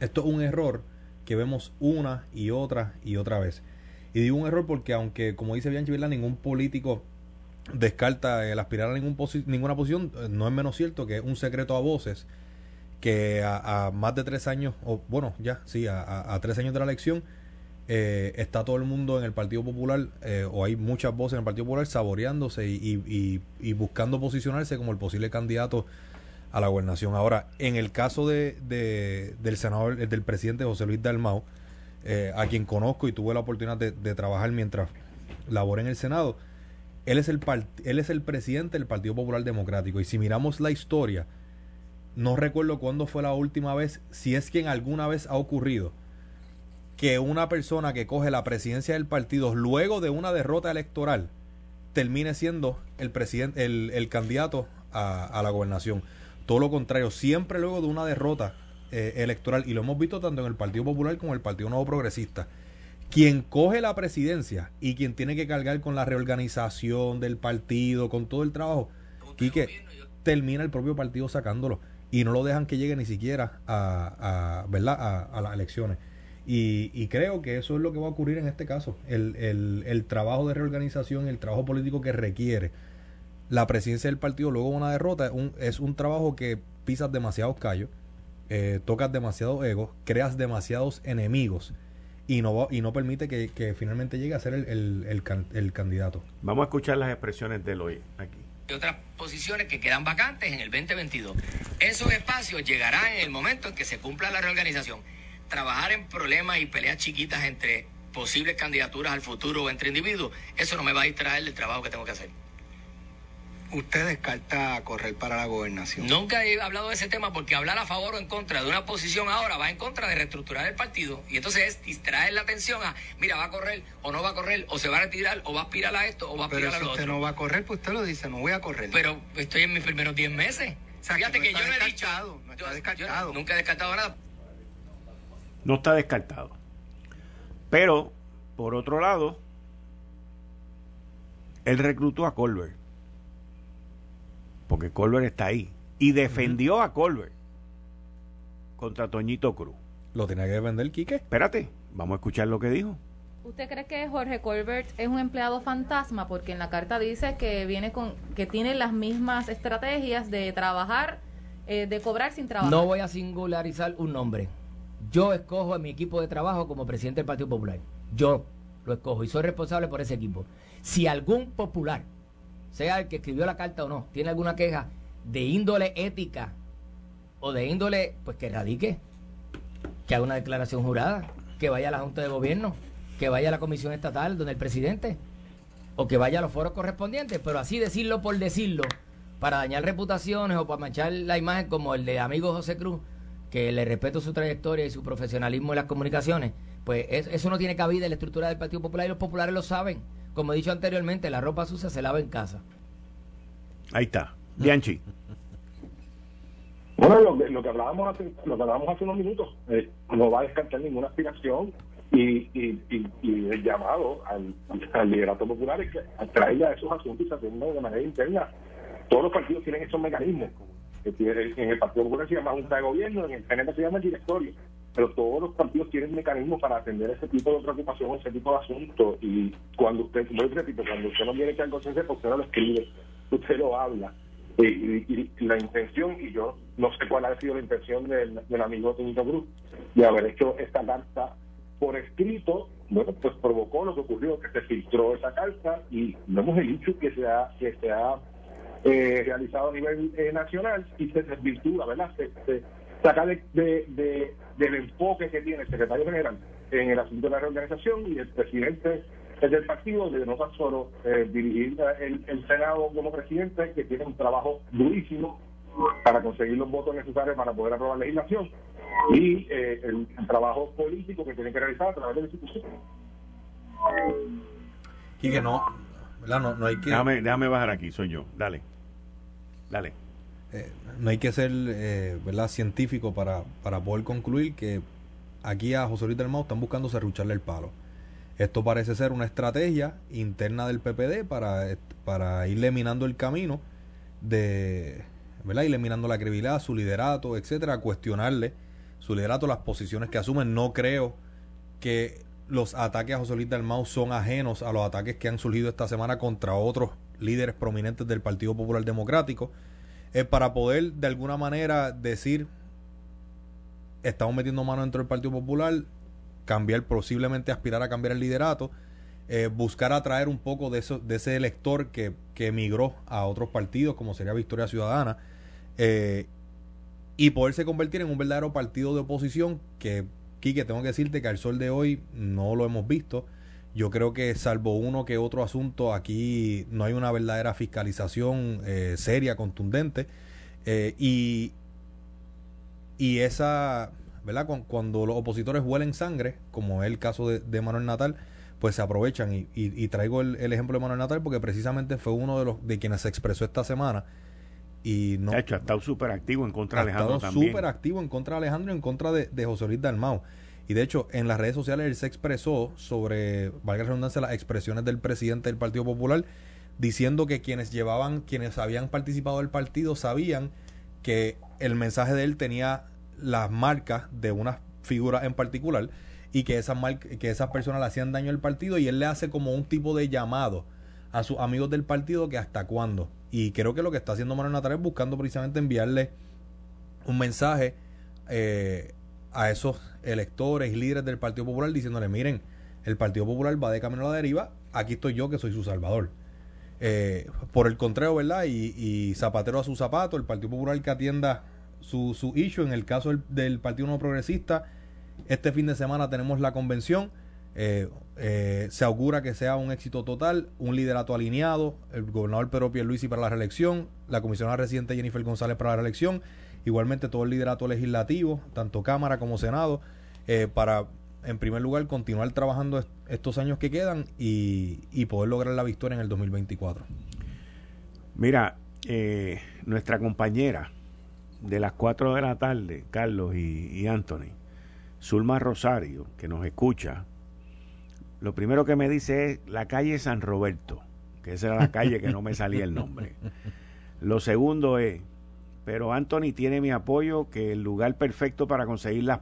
S6: esto es un error que vemos una y otra y otra vez. Y digo un error porque aunque, como dice Bianchi, ningún político descarta el aspirar a ningún ninguna posición, eh, no es menos cierto que es un secreto a voces que a, más de tres años, o bueno, ya, sí, a, tres años de la elección, eh, está todo el mundo en el Partido Popular, eh, o hay muchas voces en el Partido Popular saboreándose y, y, buscando posicionarse como el posible candidato a la gobernación. Ahora, en el caso de, del senador, del presidente José Luis Dalmau, a quien conozco y tuve la oportunidad de, de trabajar mientras laboré en el Senado, él es, el él es el presidente del Partido Popular Democrático. Y si miramos la historia, no recuerdo cuándo fue la última vez, si es que en alguna vez ha ocurrido, que una persona que coge la presidencia del partido luego de una derrota electoral termine siendo el, presidente, el, candidato a, la gobernación. Todo lo contrario, siempre luego de una derrota eh, electoral, y lo hemos visto tanto en el Partido Popular como en el Partido Nuevo Progresista, quien coge la presidencia y quien tiene que cargar con la reorganización del partido, con todo el trabajo, que termina el propio partido sacándolo y no lo dejan que llegue ni siquiera a, ¿verdad? a, las elecciones. Y, creo que eso es lo que va a ocurrir en este caso. El, trabajo de reorganización, el trabajo político que requiere la presidencia del partido luego una derrota es un, es un trabajo que pisas demasiados callos, eh, tocas demasiados egos, creas demasiados enemigos y no, y no permite que, finalmente llegue a ser el, el, candidato.
S2: Vamos a escuchar las expresiones de hoy aquí.
S7: Y otras posiciones que quedan vacantes en el 2022. Esos espacios llegarán en el momento en que se cumpla la reorganización. Trabajar en problemas y peleas chiquitas entre posibles candidaturas al futuro o entre individuos, eso no me va a distraer del trabajo que tengo que hacer.
S8: ¿Usted descarta correr para la gobernación?
S7: Nunca he hablado de ese tema porque hablar a favor o en contra de una posición ahora va en contra de reestructurar el partido. Y entonces es distraer la atención a, mira, va a correr o no va a correr, o se va a retirar, o va a aspirar a esto, o va a aspirar
S8: a
S7: lo
S8: si
S7: usted
S8: no va a correr, pues usted lo dice, no voy a correr.
S7: Pero estoy en mis primeros 10 meses.
S8: Fíjate que, yo no he dicho. No
S7: está descartado. nunca he descartado nada.
S2: No está descartado. Pero, por otro lado, él reclutó a Colbert porque Colbert está ahí, y defendió a Colbert contra Toñito Cruz.
S6: ¿Lo tenía que defender Quique?
S2: Espérate, vamos a escuchar lo que dijo.
S9: ¿Usted cree que Jorge Colbert es un empleado fantasma? Porque en la carta dice que viene con, que tiene las mismas estrategias de trabajar, eh, de cobrar sin trabajar.
S7: No voy a singularizar un nombre. Yo escojo a mi equipo de trabajo como presidente del Partido Popular. Yo lo escojo y soy responsable por ese equipo. Si algún popular sea el que escribió la carta o no, tiene alguna queja de índole ética o de índole, pues que radique, que haga una declaración jurada, que vaya a la Junta de Gobierno, que vaya a la Comisión Estatal donde el presidente, o que vaya a los foros correspondientes, pero así decirlo por decirlo, para dañar reputaciones o para manchar la imagen como el de amigo José Cruz, que le respeto su trayectoria y su profesionalismo en las comunicaciones, pues eso no tiene cabida en la estructura del Partido Popular y los populares lo saben. Como he dicho anteriormente, la ropa sucia se lava en casa.
S2: Ahí está. Bianchi.
S5: Bueno, lo, lo, que hablábamos hace, lo que hablábamos hace unos minutos, eh, no va a descartar ninguna aspiración y, y, y, el llamado al, al, liderato popular es que traiga a esos asuntos y se de manera interna. Todos los partidos tienen esos mecanismos. En el Partido Popular se llama Junta de Gobierno, en el PNP se llama el directorio pero todos los partidos tienen mecanismos para atender ese tipo de preocupación, ese tipo de asuntos. Y cuando usted, yo repito, cuando usted no viene que al consenso, pues usted no lo escribe, usted lo habla. Y, la intención, y yo no sé cuál ha sido la intención del, amigo Tinito Cruz, de haber hecho esta carta por escrito, bueno, pues provocó lo que ocurrió, que se filtró esa carta y no hemos dicho que se ha, que se eh, realizado a nivel eh, nacional y se desvirtúa, ¿verdad? Se, saca de del enfoque que tiene el secretario general en el asunto de la reorganización y el presidente del partido, de no solo eh, dirigir el, Senado como presidente, que tiene un trabajo durísimo para conseguir los votos necesarios para poder aprobar legislación, y eh, el, trabajo político que tiene que realizar a través de la institución.
S6: Y que no, no, no hay que...
S2: Déjame, déjame bajar aquí, soy yo, dale, dale.
S6: Eh, no hay que ser eh, ¿verdad? científico para, para poder concluir que aquí a José Luis del Mau están buscando serrucharle el palo. Esto parece ser una estrategia interna del PPD para, para irle el camino de, ¿verdad? Irle minando la credibilidad, su liderato, etcétera, cuestionarle su liderato, las posiciones que asumen. No creo que los ataques a José Luis Dalmau son ajenos a los ataques que han surgido esta semana contra otros líderes prominentes del Partido Popular Democrático. Eh, para poder de alguna manera decir estamos metiendo mano dentro del Partido Popular, cambiar, posiblemente aspirar a cambiar el liderato, eh, buscar atraer un poco de, eso, de ese elector que, que emigró a otros partidos, como sería Victoria Ciudadana, eh, y poderse convertir en un verdadero partido de oposición que, Quique, tengo que decirte que al sol de hoy no lo hemos visto. Yo creo que salvo uno que otro asunto, aquí no hay una verdadera fiscalización eh, seria, contundente. y, y esa, ¿verdad? Cuando, los opositores huelen sangre, como es el caso de, Manuel Natal, pues se aprovechan. Y, y, traigo el, ejemplo de Manuel Natal porque precisamente fue uno de los de quienes se expresó esta semana. Y no,
S2: ha hecho, ha estado súper activo en contra
S6: de
S2: Alejandro.
S6: Ha estado súper activo en contra de Alejandro y en contra de, de José Luis Dalmau. Y de hecho, en las redes sociales él se expresó sobre, valga la redundancia, las expresiones del presidente del Partido Popular, diciendo que quienes llevaban, quienes habían participado del partido sabían que el mensaje de él tenía las marcas de una figura en particular y que esas, que esas personas le hacían daño al partido y él le hace como un tipo de llamado a sus amigos del partido que hasta cuándo. Y creo que lo que está haciendo Manuel Natal es buscando precisamente enviarle un mensaje eh, a esos electores y líderes del Partido Popular diciéndole, miren, el Partido Popular va de camino a la deriva, aquí estoy yo que soy su salvador. Eh, por el contrario, ¿verdad? Y, zapatero a su zapato, el Partido Popular que atienda su, su issue. En el caso del, Partido No Progresista, este fin de semana tenemos la convención. Eh, eh, se augura que sea un éxito total, un liderato alineado, el gobernador Pedro Pierluisi para la reelección, la comisionada residente Jennifer González para la reelección, igualmente todo el liderato legislativo, tanto Cámara como Senado, eh, para en primer lugar continuar trabajando estos años que quedan y, y poder lograr la victoria en el 2024.
S2: Mira, nuestra compañera de las 4 de la tarde, Carlos y, Anthony, Zulma Rosario, que nos escucha, lo primero que me dice es la calle San Roberto, que esa era la calle que no me salía el nombre. Lo segundo es, pero Anthony tiene mi apoyo, que el lugar perfecto para conseguir las,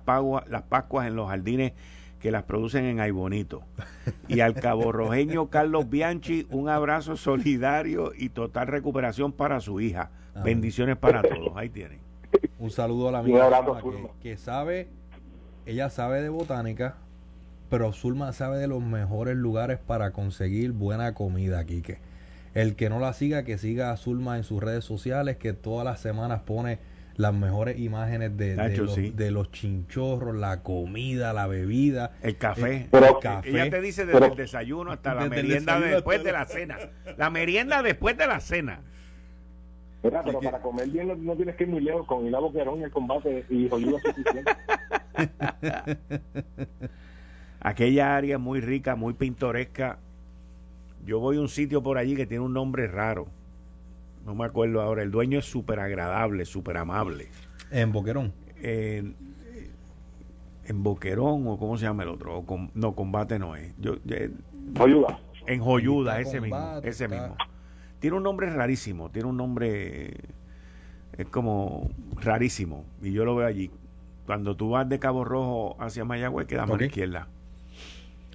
S2: las Pascuas en los jardines que las producen en Aybonito. Y al caborrojeño Carlos Bianchi, un abrazo solidario y total recuperación para su hija. Bendiciones para todos. Ahí tienen.
S6: Un saludo a la amiga que, sabe, ella sabe de botánica, pero Zulma sabe de los mejores lugares para conseguir buena comida, Quique. El que no la siga, que siga a Zulma en sus redes sociales, que todas las semanas pone las mejores imágenes de, de, los, chinchorros, la comida, la bebida,
S2: el café. el café. Ella te dice desde el desayuno hasta la merienda después de la cena. La merienda después de la cena
S5: pero para comer bien no, tienes que ir muy lejos con Hilabo Querón y el combate y oliva suficiente.
S2: Aquella área muy rica, muy pintoresca. Yo voy a un sitio por allí que tiene un nombre raro. No me acuerdo ahora. El dueño es súper agradable, súper amable.
S6: ¿En Boquerón?
S2: en Boquerón o cómo se llama el otro. no, combate no es. Yo,
S5: eh, Joyuda.
S2: En Joyuda, ese mismo. Ese mismo. Tiene un nombre rarísimo, tiene un nombre, es como rarísimo, y yo lo veo allí. Cuando tú vas de Cabo Rojo hacia Mayagüez, queda a la izquierda.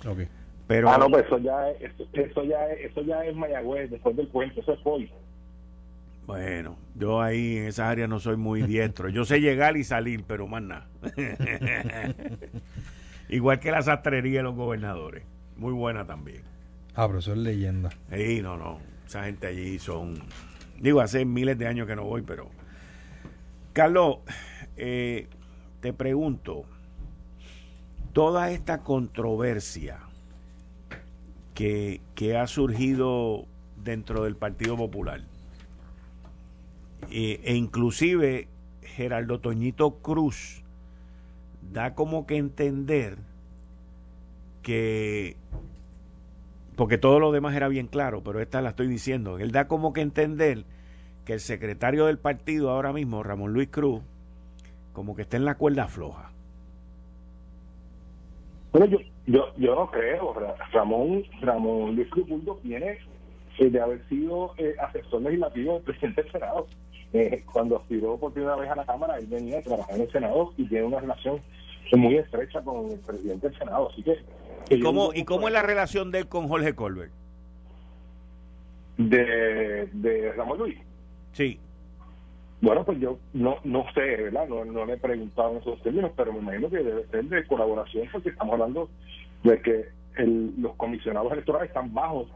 S6: Ok.
S5: Pero, ah, no, pues eso ya, es, eso, ya, eso ya es Mayagüez, después del puente, eso es hoy.
S2: Bueno, yo ahí en esa área no soy muy diestro. Yo sé llegar y salir, pero más nada. Igual que la sastrería de los gobernadores. Muy buena también.
S6: Ah, pero eso es leyenda.
S2: Sí, no, no. Esa gente allí son, digo, hace miles de años que no voy, pero... Carlos, eh, te pregunto, toda esta controversia que, ha surgido dentro del Partido Popular, eh, e inclusive Geraldo Toñito Cruz da como que entender que porque todo lo demás era bien claro, pero esta la estoy diciendo. Él da como que entender que el secretario del partido ahora mismo, Ramón Luis Cruz, como que está en la cuerda floja.
S5: Bueno, yo, yo, yo no creo. Ramón, Ramón Luis Cruz viene eh, de haber sido eh, asesor legislativo del presidente del Senado. Eh, cuando aspiró por primera vez a la Cámara, él venía a trabajar en el Senado y tiene una relación muy estrecha con el presidente del Senado. Así que.
S2: ¿Y cómo, ¿y cómo es la relación de él con Jorge Colbert?
S5: De, de Ramón Luis.
S2: Sí.
S5: Bueno, pues yo no no sé, ¿verdad? No, no le he preguntado en esos términos, pero me imagino que debe ser de colaboración porque estamos hablando de que el, los comisionados electorales están bajos,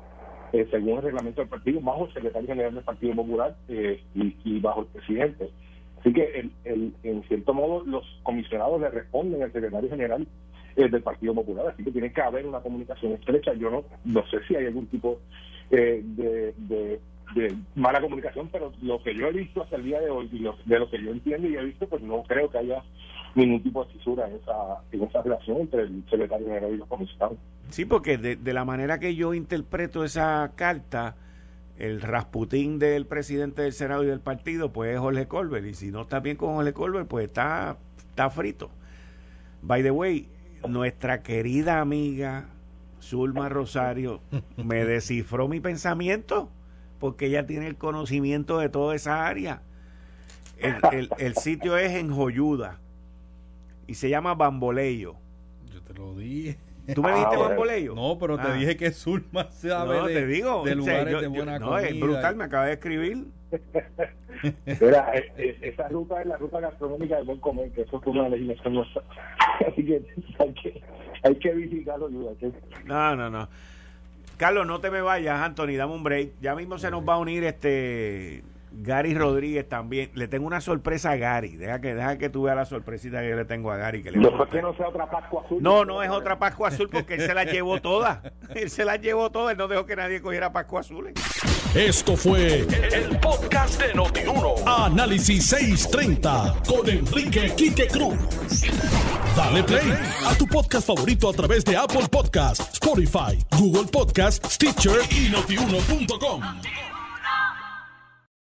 S5: eh, según el reglamento del partido, bajo el secretario general del Partido Popular eh, y, bajo el presidente. Así que, el, el, en cierto modo, los comisionados le responden al secretario general eh, del Partido Popular, así que tiene que haber una comunicación estrecha. Yo no, no sé si hay algún tipo de, de de mala comunicación, pero lo que yo he visto hasta el día de hoy y de lo que yo entiendo y he visto, pues no creo que haya ningún tipo de fisura en esa, en esa relación entre el secretario general y los comisionados.
S2: Sí, porque de, de la manera que yo interpreto esa carta, el Rasputín del presidente del Senado y del partido, pues es Jorge Colbert. Y si no está bien con Jorge Colbert, pues está, está frito. By the way, nuestra querida amiga Zulma Rosario me descifró mi pensamiento porque ella tiene el conocimiento de toda esa área. El, el, sitio es en Joyuda y se llama Bamboleyo.
S6: Yo te lo dije.
S2: ¿Tú me dijiste ah, Bamboleyo?
S6: No, pero te ah. dije que Zulma sabe
S2: no,
S6: de,
S2: te digo,
S6: de lugares de buena
S2: no, es brutal, me acaba de escribir.
S5: Mira, e, e, esa ruta es la ruta gastronómica de buen comer, que eso es una legislación nuestra. Así que hay que, hay que visitarlo.
S2: No, no, no. Carlos, no te me vayas, Anthony, dame un break. Ya mismo se nos va a unir este Gary Rodríguez también. Le tengo una sorpresa a Gary. Deja que, deja que tú veas la sorpresita que yo le tengo a Gary. Que le
S5: no, que no sea otra Pascua Azul.
S2: No, no es otra Pascua Azul porque él se la llevó toda. Él se la llevó toda. Él no dejó que nadie cogiera Pascua Azul.
S1: Esto fue el, podcast de Notiuno. Análisis 630 con Enrique Quique Cruz. Dale play a tu podcast favorito a través de Apple Podcasts, Spotify, Google Podcasts, Stitcher y notiuno.com.